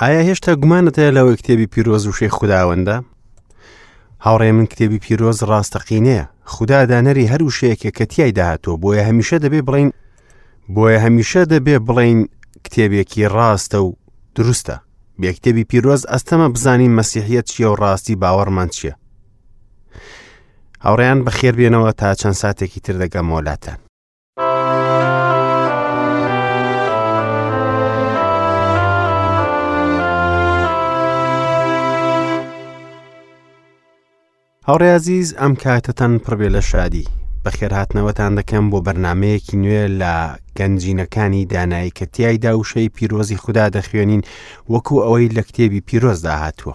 ئایا هێشتا گومانت هەیە لەوەی کتێبی پیرۆز وشەی خودداوەندە؟ هاوڕێ من کتێبی پیرۆز ڕاستەقینەیە خوددا دانەری هەر وشەیەکە کە تای داهاتوە بۆیە هەمیشە دەبێ بڵین بۆیە هەمیشە دەبێ بڵین کتێبێکی ڕاستە و دروستە بێ کتێبی پیرۆز ئەستەمە بزانین مەسیحیت چیە و ڕاستی باوەڕمان چییە؟ هاوڕیان بەخێربێنەوە تا چەند ساتێکی تر دەگەمۆلاتەن. هاوڕێ ئازیز ئەم کاتەتان پڕبێ لە شادی بەخێرهاتنەوەتان دەکەم بۆ بەرنمەیەکی نوێ لە گەنجینەکانی دانایی کە تایدا وشەی پیرۆزی خوددا دەخوێنین وەکو ئەوەی لە کتێبی پیرۆزدا هاتووە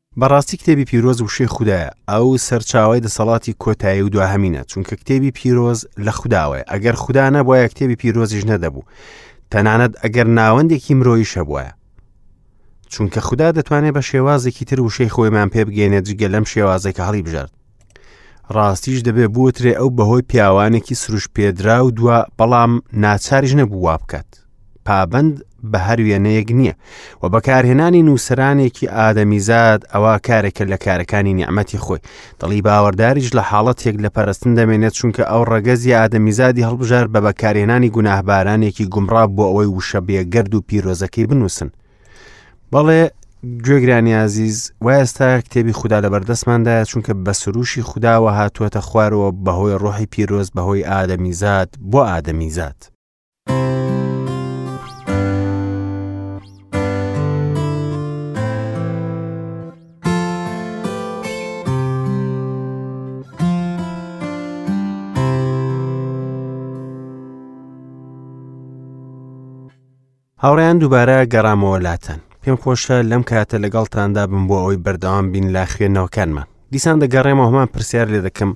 بەڕاستی کتێبی پیرۆز وشەی خودایە ئەو سەرچاوی دەسەڵاتی کۆتایی و دواهەمینە چونکە کتێبی پیرۆز لە خودداوەیە ئەگەر خوددا نەبواە کتێبی پیرۆزیش نەدەبوو تەنانەت ئەگەر ناوەندێکی مرۆیش هەبواە چونکە خوددا دەتوانێت بە شێوازێکی تر وشەی خۆیمان پێ بگەێنێت جگە لەم شێوازێکە هەڵی بژارد ڕاستیش دەبێ بوترێ ئەو بەهۆی پیاوانێکی سروش پێدرا و دووە بەڵام ناچاریش نەبوو وا بکات پابند بە هەر وێنەیەک نییە و بەکارهێنانی نووسرانێکی ئادەمیزاد ئەوە کارێکە لە کارەکانی نیعممەتی خۆی دڵی باوەڕداریش لە حاڵەتێک لە پەرستن دەمێنێت چونکە ئەو ڕەگەزی ئادەمیزادی هەڵبژار بە بەکارهێنانی گوناهبارانێکی گومڕاب بۆ ئەوەی وشە بێگەرد و پیرۆزەکەی بنووسن بەڵێ گوێگرانی ئازیز وایستا کتێبی خوددا لە بەردەستماندایە چونکە بە سروشی خودداوە هاتووەتە خوارەوە بەهۆی ڕۆحی پیرۆز بەهۆی ئادەمی زاد بۆ ئادەمی زاد. هاوڕێیان دووبارە گەڕامەوە لاتان. پێم خۆشە لەم کاتە لەگەڵتاندا بم بۆ ئەوەی بەردەوام بین لە خوێندنەوەکانمان. دیسان دەگەڕێمەوە هەمان پرسیار لێ دەکەم،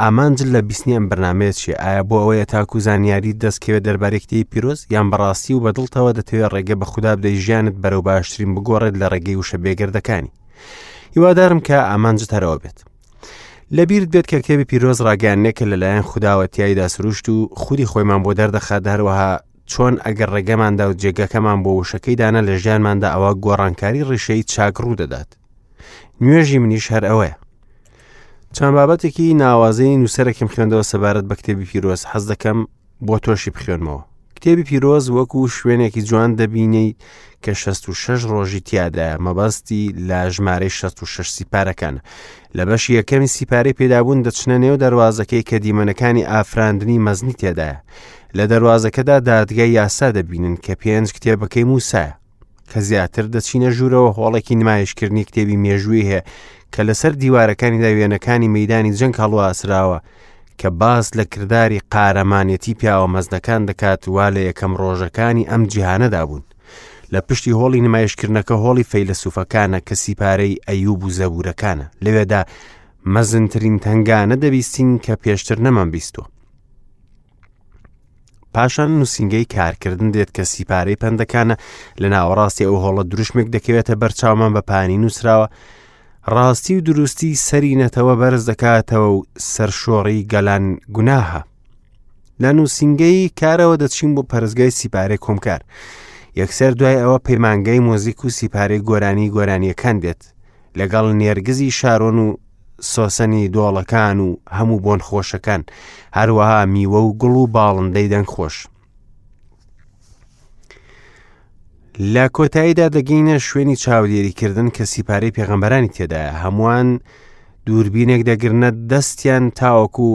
ئامانجت لە بیستنی ئەم بەرنامەیە چییە؟ ئایا بۆ ئەوەیە تاکو زانیاریت دەستکەوێت دەربارەی کتێبی پیرۆز، یان بەڕاستی و بەدڵتەوە دەتەوێت ڕێگە بە خودا بدەیت ژیانت بەرەو باشترین بگۆڕێت لە ڕێگەی وشە بێگەردەکانی؟ هیوادارم کە ئامانجت هەر ئەوە بێت. لەبیرت بێت کە کتێبی پیرۆز ڕاگەیاندنێکە لەلایەن خوداوە تیایدا سروشت و خودی خۆیمان بۆ دەردەخات هەروەها چۆن ئەگەر ڕێگەماندا و جێگەکەمان بۆ وشەکەی دانا لە ژیانماندا ئەوە گۆڕانکاری ڕیشەی چاک ڕوو دەدات نوێژی منیش هەر ئەوەیە چەند بابەتێکی ناوازەی نووسەرێکم خوێندەوە سەبارەت بە کتێبی پیرۆز حەز دەکەم بۆ تۆشی بخوێنمەوە کتێبی پیرۆز وەکو شوێنێکی جوان دەبینی کە 66 ڕۆژی تیادا مەبەستی لە ژمارەی 66 سیپارەکان لە بەش یەکەمی سیپارەی پێدابوون دەچنە نێو دەواازەکەی کە دیمەنەکانی ئافراندنی مەزنی تێدایە لە دەروازەکەدا دادگای یاسا دەبینن کە پێنج کتێبەکەی موسایە کە زیاتر دەچینە ژوورەوە هۆڵێکی نمایشکردنی کتێبی مێژووی هەیە کە لەسەر دیوارەکانی داوێنەکانی مەدانی جەنگ هەڵواسراوە کە باس لە کردداری قارەمانەتی پیاوە مەزنەکان دەکات وا لە یەکەم ڕۆژەکانی ئەم جیهانەدا بوون لە پشتی هۆڵی نمایشکردنەکە هۆڵی فەیلسوفەکانە کە سیپارەی ئەیوب و زەبورەکانە لەوێدا مەزنترین تنگانە دەبیستین کە پێشتر نەمان بیستوە پاشان نووسنگەی کارکردن دێت کە سیپارەی پەندەکانە لە ناوەڕاستی ئەو هۆڵە دروشمێک دەکەوێتە بەرچاومان بە پانی نووسراوە ڕاستی و دروستی سەری نەتەوە بەرز دەکاتەوە و سەرشۆڕی گەلان گوناهە لە نووسنگەی کارەوە دەچین بۆ پەرزگای سیپارەی کۆمکار یەکسەر دوای ئەوە پەیمانگەی مۆزیک و سیپارەی گۆرانی گۆرانیەکان دێت لەگەڵ نێرگزی شارۆن و سۆسەنی دۆڵەکان و هەموو بۆن خۆشەکان هەروەها میوە و گوڵ و باڵندەی دەنگ خۆش لە کۆتاییدا دەگەینە شوێنی چاودێریکردن کە سیپارەی پێغەمبەرانی تێدا هەمووان دووربینێک دەگرنە دەستیان تاوەکو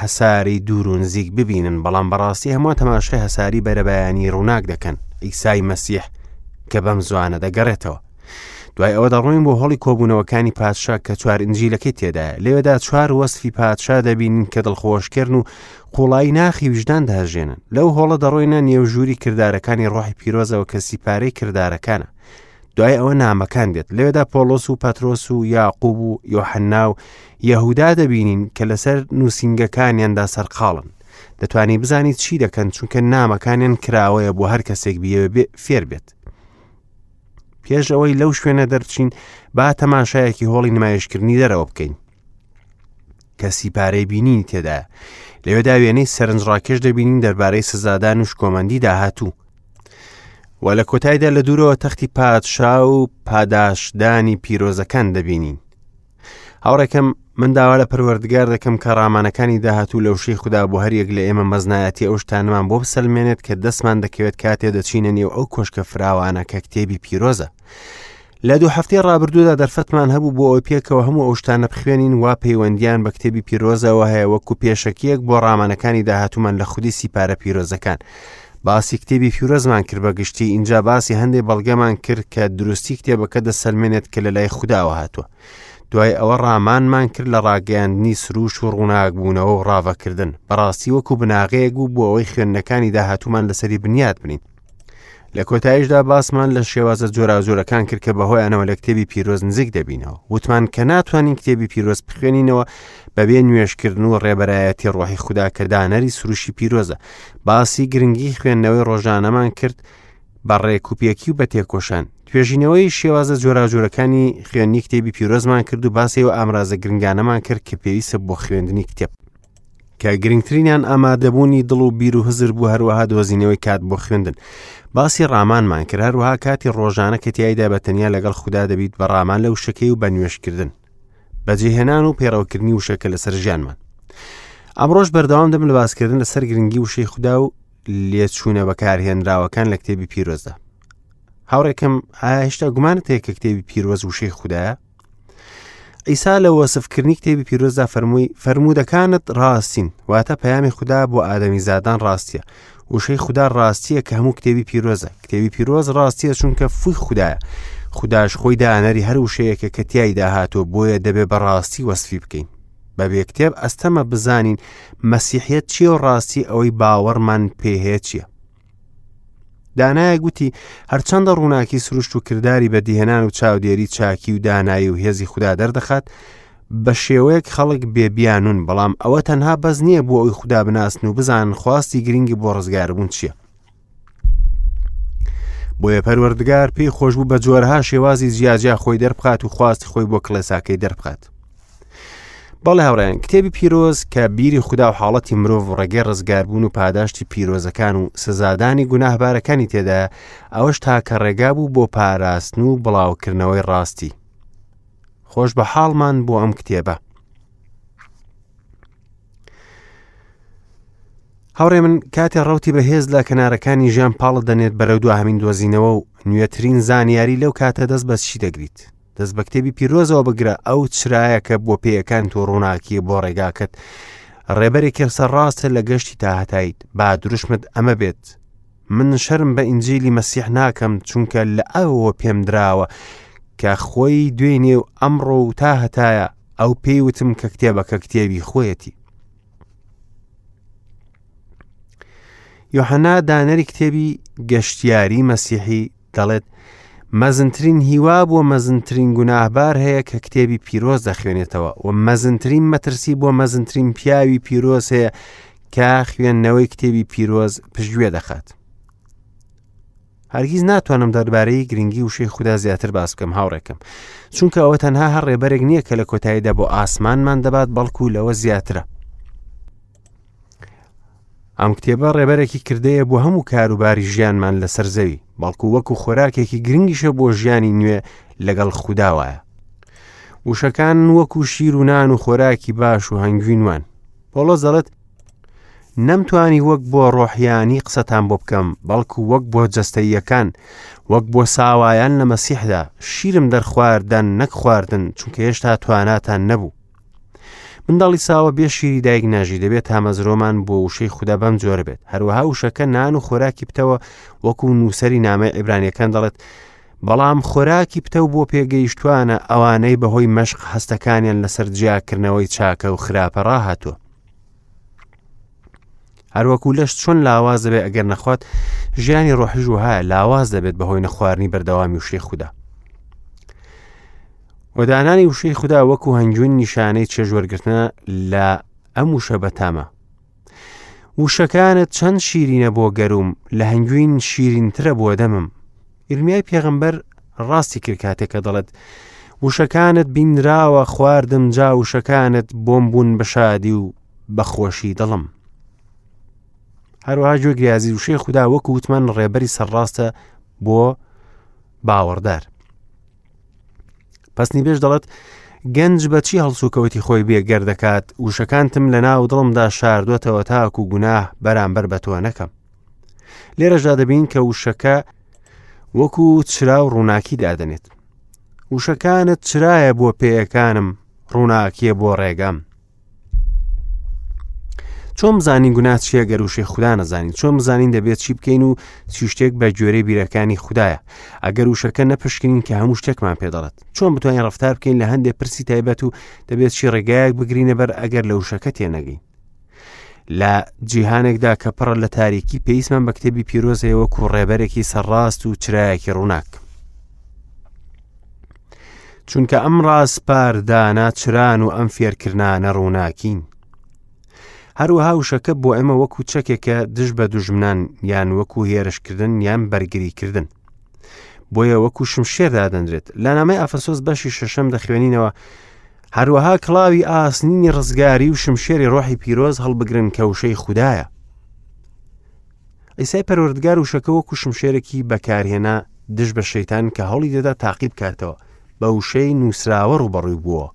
هەساری دوورون زیک ببینن بەڵام بەڕاستی هەمووان تەماشای هەساری بەرەبایانی ڕووناک دەکەن ئیسای مەسیح کە بەم زوانە دەگەڕێتەوە دوای ئەوە دەڕۆین بۆ هەڵی کۆبوونەوەکانی پادشا کە چوار ئنجیلەکەی تێدا لێوێدا چوار وەسفی پادشا دەبین کە دڵخۆشکردن و قوڵایی ناخی وژدان دەهژێنن لەو هۆڵە دەڕۆینە نێوژووری کردارەکانی ڕۆحی پیرۆزەوە کەسی پارەی کردارەکانە دوای ئەوە نامەکان دێت لەوێدا پۆلۆس و پەترۆس و یاقوب و یۆحەننا و یەهودا دەبینین کە لەسەر نووسنگەکانیاندا سەرقاڵن دەتوانی بزانی چی دەکەن چونکە نامەکانیان کراوەیە بۆ هەر کەسێک بیەوێ فێر بێت پێش ئەوەی لەو شوێنە دەرچین با تەماشایەکی هۆڵی نمایشکردنی دەرەوە بکەین کەسی پارەی بینینی تێدا لەوێدا وێنەی سەرنجڕاکێش دەبینین دەربارەی سزادان و شکۆمەندی داهاتوو و لە کۆتایدا لە دوورەوە تەختی پادشا و پاداشدانی پیرۆزەکان دەبینین هاوڕێکەم من داوا لە پەروەردگار دەکەم کە ڕامانەکانی داهاتوو لە وشەی خوددا بۆ هەریەک لە ئێمە مەزنایەتی ئەو شتانمان بۆ بسەلمێنێت کە دەستمان دەکەوێت کاتێ دەچینە نێو ئەو کۆشکە فراوانە کە کتێبی پیرۆزە. لە دوو هەفتەی ڕابردوودا دەرفەتمان هەبوو بۆ ئەوی پێکەوە هەموو ئەو شتانە بخوێنین وا پەیوەندیان بە کتێبی پیرۆزەوە هەیە وەکو پێشەکیەک بۆ ڕامانەکانی داهاتومان لە خودی سیپارە پیرۆزەکان باسی کتێبی پیرۆزمان کرد بە گشتی ئینجا باسی هەندێک بەڵگەمان کرد کە دروستی کتێبەکە دەسەلمێنێت کە لە لای خودداوە هاتووە دوای ئەوە ڕامانمان کرد لە ڕاگەیاندنی سروش و ڕووناکبوونەوە و ڕاڤەکردن بەڕاستی وەکو بناغەیەک بوو بۆ ئەوەی خوێندنەکانی داهاتومان لەسەری بنیات بنین لە کۆتایشدا باسمان لە شێوازە جۆراوجۆرەکان کرد کە بەهۆیانەوە لە کتێبی پیرۆز نزیک دەبینەوە وتمان کە ناتوانین کتێبی پیرۆز بخوێنینەوە بەبێ نوێشکردن و ڕێبەرایەتی ڕۆحی خودداکردانەری سروشی پیرۆزە باسی گرنگی خوێندنەوەی ڕۆژانەمان کرد بە ڕێکوپێکی و بە تێکۆشان توێژینەوەی شێوازە جۆراجۆرەکانی خوێنی کتێبی پیرۆزمان کرد و باسی و ئامرازە گرنگانەمان کرد کە پێویستە بۆ خوێندنی کتێب کە گرنگترینیان ئامادەبوونی دڵ و بیر و هزر بوو هەروەها دۆزینەوەی کات بۆ خوێندن باسی ڕامانمان کرد هەروەها کاتی ڕۆژانە کە تایدا بە تەنیا لەگەڵ خوددا دەبیت بە ڕامان لەو شەکەی و بە نوێشکردن بەجێهێنان و پێڕەوکردنی وشەکە لەسەر ژیانمان ئەمڕۆژ بەردەوام دەبن لە باسکردن لەسەر گرنگی وشەی خوددا و لێچوونە بەکارهێنراوەکان لە کتێبی پیرۆزدا هاوڕێکم ئاهشتا گومانت هەیە کە کتێبی پیرۆز وشەی خوددایە ئیسا لە وەسفکردنی کتێبی پیرۆزدا فەرمووی فەرمودەکانت ڕاستین واتە پەیامی خوددا بۆ ئادەمی زادان ڕاستیە وشەی خودا ڕاستیە کە هەموو کتێبی پیرۆزە کتێبی پیرۆز ڕاستیە چونکە فوی خوددایە خودداش خۆی دانەری هەر وشەیەکە کە تای داهاتۆ بۆیە دەبێ بەڕاستی وەسفی بکەین بە بێکتێب ئەستەمە بزانین مەسیحەت چیە و ڕاستی ئەوەی باوەڕمان پێهەیە چییە دانایە گوتی هەرچەندە ڕووناکی سروشت و کردداری بەدیهێنان و چاودێری چاکی و دانایی و هێزی خوددا دەردەخات بە شێوەیەک خەڵک بێ بیانون بەڵام ئەوە تەنها بەس نییە بۆ ئەوی خوددا بناسن و بزانن خواستی گرنگی بۆ ڕزگاربوون چییە بۆیە پەروەردگار پێی خۆشببوو بە جۆرها شێوازی جیاجیا خۆی دەربخات و خواستی خۆی بۆ کلێساکەی دەربخات. بەڵێ هاوڕێن کتێبی پیرۆز کە بیری خوددا و حاڵەتی مرۆڤ ڕێگەی ڕزگاربوون و پاداشتی پیرۆزەکان و سزادانی گوناهبارەکانی تێدا ئەوەش تاکە ڕێگا بوو بۆ پاراستن و بڵاوکردنەوەی ڕاستی. خۆش بە حاڵمان بۆ ئەم کتێبە هاوڕێ من کاتێ ڕوتی بەهێز لە کەنارەکانی ژیان پاڵ دەنێت بەرەو دو هەمین دۆزینەوە و نوێترین زانیاری لەو کاتە دەست بە چی دەگریت دەست بە کتێبی پیرۆزەوە بگرە ئەو چرایەکە بۆ پێیەکان تۆ ڕووناکی بۆ ڕێگاکەت ڕێبەرێکی سەر ڕاستە لە گەشتی تاهتایت با دروشمت ئەمە بێت من شەرم بە ئینجیلی مەسیح ناکەم چونکە لە ئەوەوە پێم دراوە کە خۆی دوێ نێ و ئەمڕۆ و تا هەتایە ئەو پێی وتم کە کتێبەکە کتێبی خۆیەتی یحنا دانەری کتێبی گەشتیاری مەسیحی دەڵێت مەزنترین هیوا بۆ مەزنترین گوناهبار هەیە کە کتێبی پیرۆز دەخوێنێتەوە و مەزنترین مەترسی بۆ مەزنترین پیاوی پیرۆز هەیە کە خوێندنەوەی کتێبی پیرۆز پشتگوێ دەخات. هەرگیز ناتوانم دەربارەی گرنگی وشەی خوددا زیاتر باس بکەم هاوڕێکم چونکە ئەوە تەنها هەر ڕێبەرێک نییە کە لە کۆتاییدا بۆ ئاسمانمان دەبات بەڵکو لەوە زیاترە ئەم کتێبە ڕێبەرێکی کردەیە بۆ هەموو کار و باری ژیانمان لەسەر زەوی بەڵکو وەکو خۆراکێکی گرنگیشە بۆ ژیانی نوێ لەگەڵ خودداوایە وشەکان وەکو شیر و نان و خۆراکی باش و هەنگوینوان بۆڵۆ زەڵت نەمتوانی وەک بۆ ڕۆحیانی قسەتان بۆ بکەم بەڵکو وەک بۆ جەستەییەکان وەک بۆ ساوایان لە مەسیحدا شیرم دەرخواردن نەک خواردن چونکە هێشتا تواناتان نەبوو منداڵی ساوە بێ شیری دایک ناژی دەبێت تامەزرۆمان بۆ وشەی خوددا بەم جۆرە بێت هەروەها وشەکە نان و خۆراکی پتەوە وەکو نووسری نامەی ئیبرانیەکان دەڵێت بەڵام خۆراکی پتە و بۆ پێگەیشتوانە ئەوانەی بەهۆی مەشق هەستەکانیان لەسەر جیاکردنەوەی چاکە و خراپە ڕاهاتوە هەروەکو لەش چۆن لاواز دەبێت ئەگەر نەخوات ژیانی ڕۆحیژ و هاە لاواز دەبێت بەهۆی نەخواردنی بەردەوامی وشەی خوددا وەدانانی وشەی خوددا وەکو هەنگوین نیشانەی چێژوەرگرتنە لە ئەم وشە بەتامە وشەکانت چەند شیرینە بۆ گەروم لە هەنگوین شیرینترە بۆ دەمم ئرمیای پێغمبەر ڕاستی کرد کاتێک کە دەڵێت وشەکانت بینراوە خواردم جا وشەکانت بۆم بوون بە شادی و بە خۆشی دڵم هەروەها جۆ گریازی وشەی خوددا وەکو وتمان ڕێبەری سەرڕاستە بۆ باوەڕدار پسنی بێژ دەڵێت گەنج بەچی هەڵسوکەوتی خۆی بێگەر دەکات وشەکانتم لە ناو دڵمدا شاردوەتەوە تاکو و گوناه بەرامبەر بە تۆ نەکەم لێرەشدا دەبین کە وشەکە وەکو چرا و ڕووناکی دادنێت وشەکانت چرایە بۆ پێیەکانم ڕووناکیە بۆ ڕێگەم چۆن زانین گونا چیە گەروشی خوددا نەزانین چۆن زانین دەبێت چی بکەین و چی شتێک بە گوێرەی بیرەکانی خدایە ئەگەر وشەکە نەپشکنین کە هەموو شتێکمان پێ دەڵێت چۆن بتوانین ڕفتار بکەین لە هەندێک پرسی تایبەت و دەبێت چی ڕێگایەک بگرینە بەر ئەگەر لە وشەکە تێنەگەین لە جیهانێکدا کە پڕە لە تاریکی پێیسمان بە کتێبی پیرۆزەیەوە و ڕێبەرێکی سەرڕاست و چرایەکی ڕووناک چونکە ئەم ڕاسپاردانە چران و ئەم فێرکردانە ڕووناکین هەروەها وشەکە بۆ ئێمە وەکو چەکێکە دژ بە دژمنان یان وەکو هێرشکردن یان بەرگریکردن بۆیە وەکو شمشێر دادەنرێت لە نامەی ئافسۆس بەشی شەشەم دەخوێنینەوە هەروەها کڵاوی ئاسنینی ڕزگاری و شمشێری ڕۆحی پیرۆز هەڵبگرن کەوشەی خوددایە عیسای پەروەردگار وشەکە وەکو شمشێرێکی بەکارهێنا دژ بە شەیتان کە هەوڵی دەدا تاقی بکاتەوە بە وشەی نووسراوە ڕوبەڕوی بووە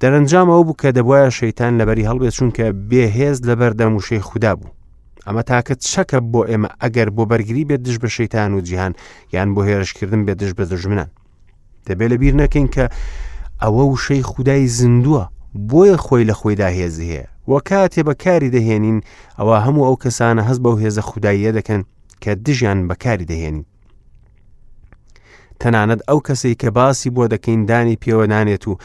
دەرەنجام ئەو بوو کە دەبواە شەیتان لەبەری هەڵبێت چونکە بێهێز لەبەر دەموشەی خوددا بوو ئەمە تاکە چەکە بۆ ئێمە ئەگەر بۆ بەرگری بێت دژ بە شەیتان و جیهان یان بۆ هێرشکردن بێت دژ بە دژمنان دەبێ لە بیر نەکەین کە ئەوە وشەی خودای زیندووە بۆیە خۆی لە خۆیدا هێزی هەیە وە کاتێ بەکاری دەهێنین ئەوە هەموو ئەو کەسانە هەست بەو هێزە خودداییە دەکەن کە دژیان بەکاری دەهێنین تەنانەت ئەو کەسەی کە باسی بۆ دەکەین دانی پێوە نانێت و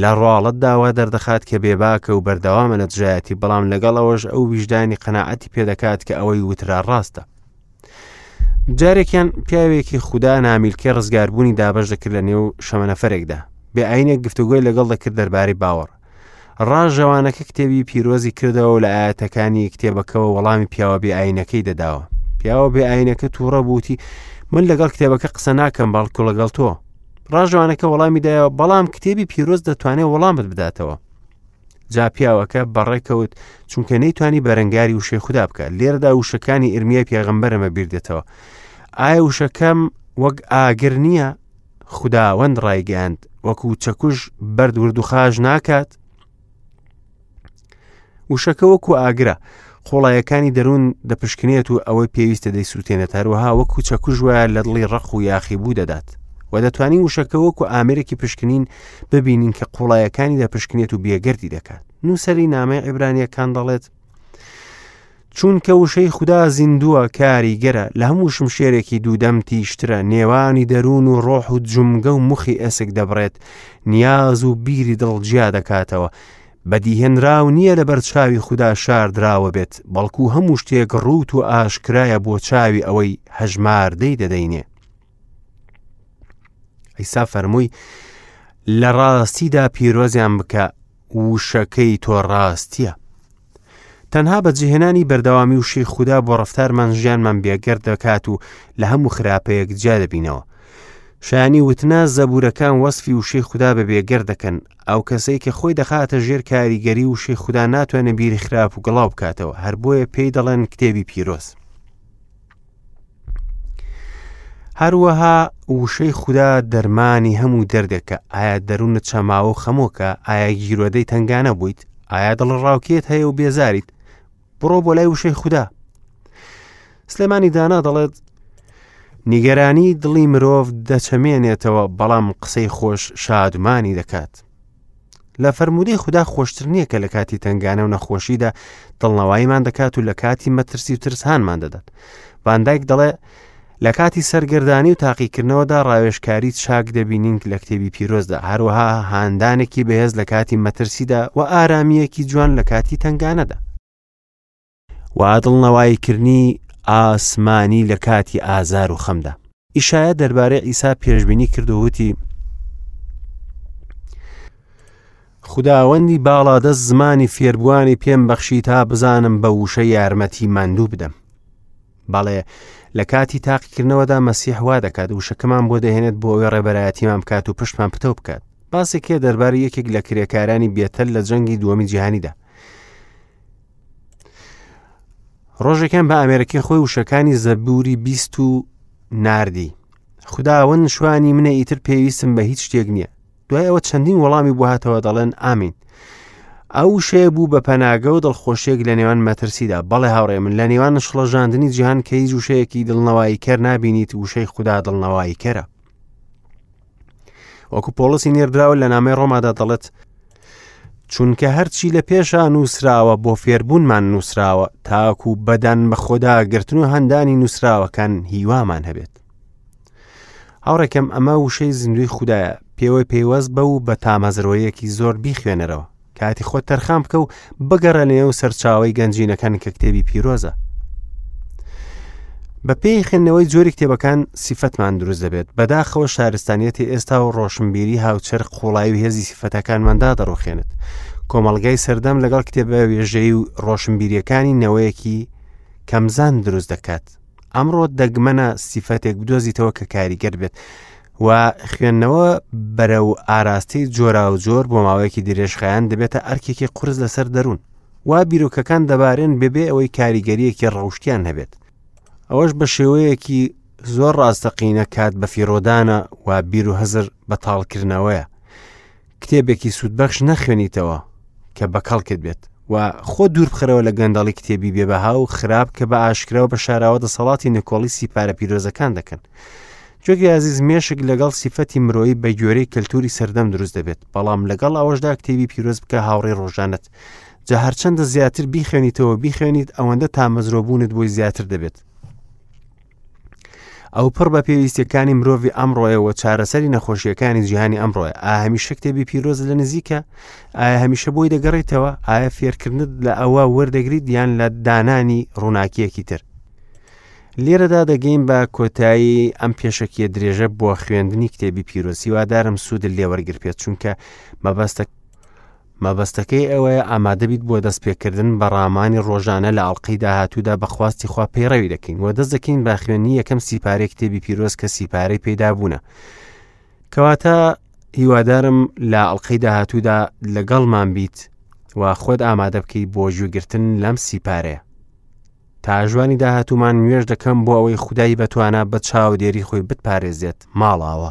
لە ڕاڵەت داوا دەردەخات کە بێباکە و بەردەوامە لە دژایەتی بەڵام لەگەڵ ئەوەش ئەو ویژدانی قەنەعەتی پێدەکات کە ئەوەی وترا ڕاستە جارێکیان پیاوێکی خوددا نامیلکەی ڕزگاربوونی دابش دەکرد لە نێو شەمەنەفرێکدا بێ ئاینێک گفتوگوی لەگەڵ دەکرد دەربارەی باوەڕ ڕژەوانەکە کتێبی پیرۆزی کردەوە لە ئاەتەکانی کتێبەکەەوە وەڵامی پیاوە بێ ئاینەکەی دەداوە پیاوە بێ ئاینەکە تووڕە بووتی من لەگەڵ کتێبەکە قسە ناکەم باڵکو لەگەڵ تۆ ڕژوانەکە وەڵامی دایەوە بەڵام کتێبی پیرۆز دەتوانێت وەڵامت بداتەوە جا پیاوەکە بەڕێ کەوت چونکە نەیتوانی بەرەنگاری وشەی خوددا بکە لێرەدا وشەکانی ئرمیای پێغمبەرەمە بیردێتەوە ئایا وشەکەم وەک ئاگر نییە خداوەند ڕایگەاند وەکو چەکوش بەرد وردوخاش ناکات وشەکە وەکو ئاگرە قوڵایەکانی دەروون دەپشکنێت و ئەوەی پێویستە دەیسووتێنێت هەروەها وەکو چەکوش وە لە دڵی ڕق و یاخی بوو دەدات و دەتوانین وشەکە وەکو ئامرێکی پشکنین ببینین کە قوڵایەکانی دەپشکنێت و بێگەردی دەکات نووسری نامەی عیبرانیەکان دەڵێت چونکە وشەی خوددا زیندووە کاریگەرە لە هەموو شمشێرێکی دوودەم تیشترە نێوانی دەروون و ڕۆح و جمگە و مخی ئێسک دەبڕێت نیاز و بیری دڵ جیا دەکاتەوە بەدیهێنراو نییە لەبەر چاوی خودا شاردراوە بێت بەڵکو هەموو شتێک ڕووت و ئاشکرایە بۆ چاوی ئەوەی هەژماردەی دەدەینێ ئیسا فەرمووی لە ڕاستیدا پیرۆزیان بکە وشەکەی تۆ ڕاستیە تەنها بە جهێنانی بەردەوامی وشی خوددا بۆ ڕفتارمان ژیانمان بێگەرد دەکات و لە هەموو خراپەیەک جیا دەبینەوە شانی وتنا زەبورەکان وەسفی وشەی خوددا بە بێگەر دەکەن ئەو کەسەی کە خۆی دەخاتە ژێر کاریگەری و شی خوددا ناتوانێت بیری خراپ و گڵاو بکاتەوە هەر بۆیە پێی دەڵێن کتێبی پیرۆز هەروەها وشەی خوددا دەرمانی هەموو دەردێکە ئایا دەروونە چەماوە و خەمۆکە ئایا گیرۆدەی تنگانە بوویت ئایا دڵڕاوکێت هەیە و بێزاریت بڕۆ بۆ لای وشەی خوددا سلێمانی دانا دەڵێت نیگەرانی دڵی مرۆڤ دەچەمێنێتەوە بەڵام قسەی خۆش شادمانی دەکات لە فرەرمودەی خوددا خۆشتر نییە کە لە کاتی تنگانە و نەخۆشیدا دڵنەواییمان دەکات و لە کاتی مەترسی و ترسانمان دەدات باندایک دەڵێ لە کاتی سەرگەردانی و تاقیکردنەوەدا ڕاوێژکاری چاک دەبینین لە کتێبی پیرۆزدا هەروەها هاندانێکی بەهێز لە کاتی مەترسیدا و ئارامیەکی جوان لە کاتی تنگانەدا و دڵنەواییکردنی ئاسمانی لە کاتی ئازار و خەمدا ئیشایە دەربارەی ئیسا پێشببینی کردووتی خداوەندی باڵادەست زمانی فێربووانی پێم بەخشی تا بزانم بە وشە یارمەتی ماندوو بدەم بەڵێ، لە کاتی تاقیکردنەوەدا مەسیح وا دەکات وشەکەمان بۆ دەهێنێت بۆ ئەوێ ڕێبەرایەتیمان بکات و پشتمان پتەو بکات باسێکێ دەرباری یەکێک لە کرێکارانی بێتەل لە جەنگی دووەمی جیهانیدا ڕۆژێکیان بە ئامێرەکەی خۆی وشەکانی زەبووری بیست و ناردی خداون شوانی منە ئیتر پێویستم بە هیچ شتێک نییە دوای ئەوە چەندین وەڵامی بۆ هاتەوە دەڵێن ئامین ئەو شێ بوو بە پەناگە و دڵخۆشیێک لە نێوان مەترسیدا بەڵێ هاوڕێ من لە نێوان شڵەژاندنی جیهان کە هیچ وشەیەکی دڵنەوایی کەر نبینیت وشەی خوددا دڵنەوایی کەرە وەکو پۆڵسی نێردراوە لە نامەی ڕۆمادا دەڵێت چونکە هەرچی لە پێشا نووسراوە بۆ فێربوونمان نووسراوە تاکو بەدان بە خۆداگرتن و هەندانی نووسراوەکان هیوامان هەبێت هاوڕێکەم ئەمە وشەی زیندوی خوددایە پێوەی پەیوەست بە و بە تامەزرۆیەکی زۆر بیخوێنەرەوە کاتی خۆت تەرخان بکە و بگەڕە نێو سەرچاوی گەنجینەکان کە کتێبی پیرۆزە بە پێی خوێندنەوەی جۆری کتێبەکان سیفەتمان دروست دەبێت بەداخەوە شارستانیەتی ئێستا و ڕۆشنبیری هاوچەر قوڵایی و هێزی سیفەتەکانماندا دەڕوخێنێت کۆمەلگای سەردەم لەگەڵ کتێبە وێژەی و ڕۆشنبیریەکانی نەوەیەکی کەمزان دروست دەکات ئەمڕۆ دەگمەنە سیفەتێک بدۆزیتەوە کە کاریگەر بێت و خوێندنەوە بەرە و ئاراستەی جۆرا و جۆر بۆ ماوەیەکی درێژخایەن دەبێتە ئەرکێکی قرس لەسەر دەروون وا بیرۆکەکان دەبارێن ببێ ئەوەی کاریگەریەکی ڕەوشتیان هەبێت ئەوەش بە شێوەیەکی زۆر ڕاستەقینە کات بە فیرۆدانە و بیر و هەزر بە تاڵکردنەوەیە کتێبێکی سوودبەخش نەخوێنیتەوە کە بە کەڵکت بێت و خۆ دوور بخەرەوە لە گەندەڵی کتێبی بێبەها و خراپ کە بە ئاشکراوە بە شاراوە دەسەڵاتی نکۆڵی سیپارە پیرۆزەکان دەکەن. جۆگی عزیز مێشک لەگەڵ سیفەتی مرۆیی بە گوێرەی کەلتوری سەردەم دروست دەبێت بەڵام لەگەڵ ئەوەشدا کتێبی پیرۆز بکە هاوڕێ ڕۆژانت جا هەرچەندە زیاتر بیخوێنیتەوە بیخوێنیت ئەوەندە تامەزرۆبوونت بۆی زیاتر دەبێت ئەو پڕ بە پێویستیەکانی مرۆڤی ئەمڕۆیە و چارەسەری نەخۆشیەکانی جیهانی ئەمڕۆیە ئا هەمیشە کتێبی پیرۆز لە نزیکە ئایا هەمیشە بۆی دەگەڕێتەوە ئایا فێرکردنت لە ئەوە وەردەگریت یان لە دانانی ڕووناکیەکی تر لێرەدا دەگەین بە کۆتایی ئەم پێشەکیە درێژە بۆ خوێندنی کتێبی پیرۆسی وادارم سوود لێوەرگر پێت چونکە مەبەستە مەبەستەکەی ئەوەیە ئامادەبیت بۆ دەستپێکردن بە ڕامانی ڕۆژانە لە ئەڵلقەی داهاتوودا بەخواستی خوا پەیڕەوی دەکەین و دەست دەکەین بە خوێنی یەکەم سیپارەی کتێبی پیرۆز کە سیپارەی پێدابوونە کەواتە هیوادارم لە ئەڵلقەی داهاتوودا لەگەڵمان بیت و خۆت ئامادە بکەی بۆ ژوگرتن لەم سیپارەیە تاژوانی داهاتوومان نوێش دەکەم بۆ ئەوەی خودایی بەتوانە بە چاودێری خۆی بتپارێزێت ماڵاوە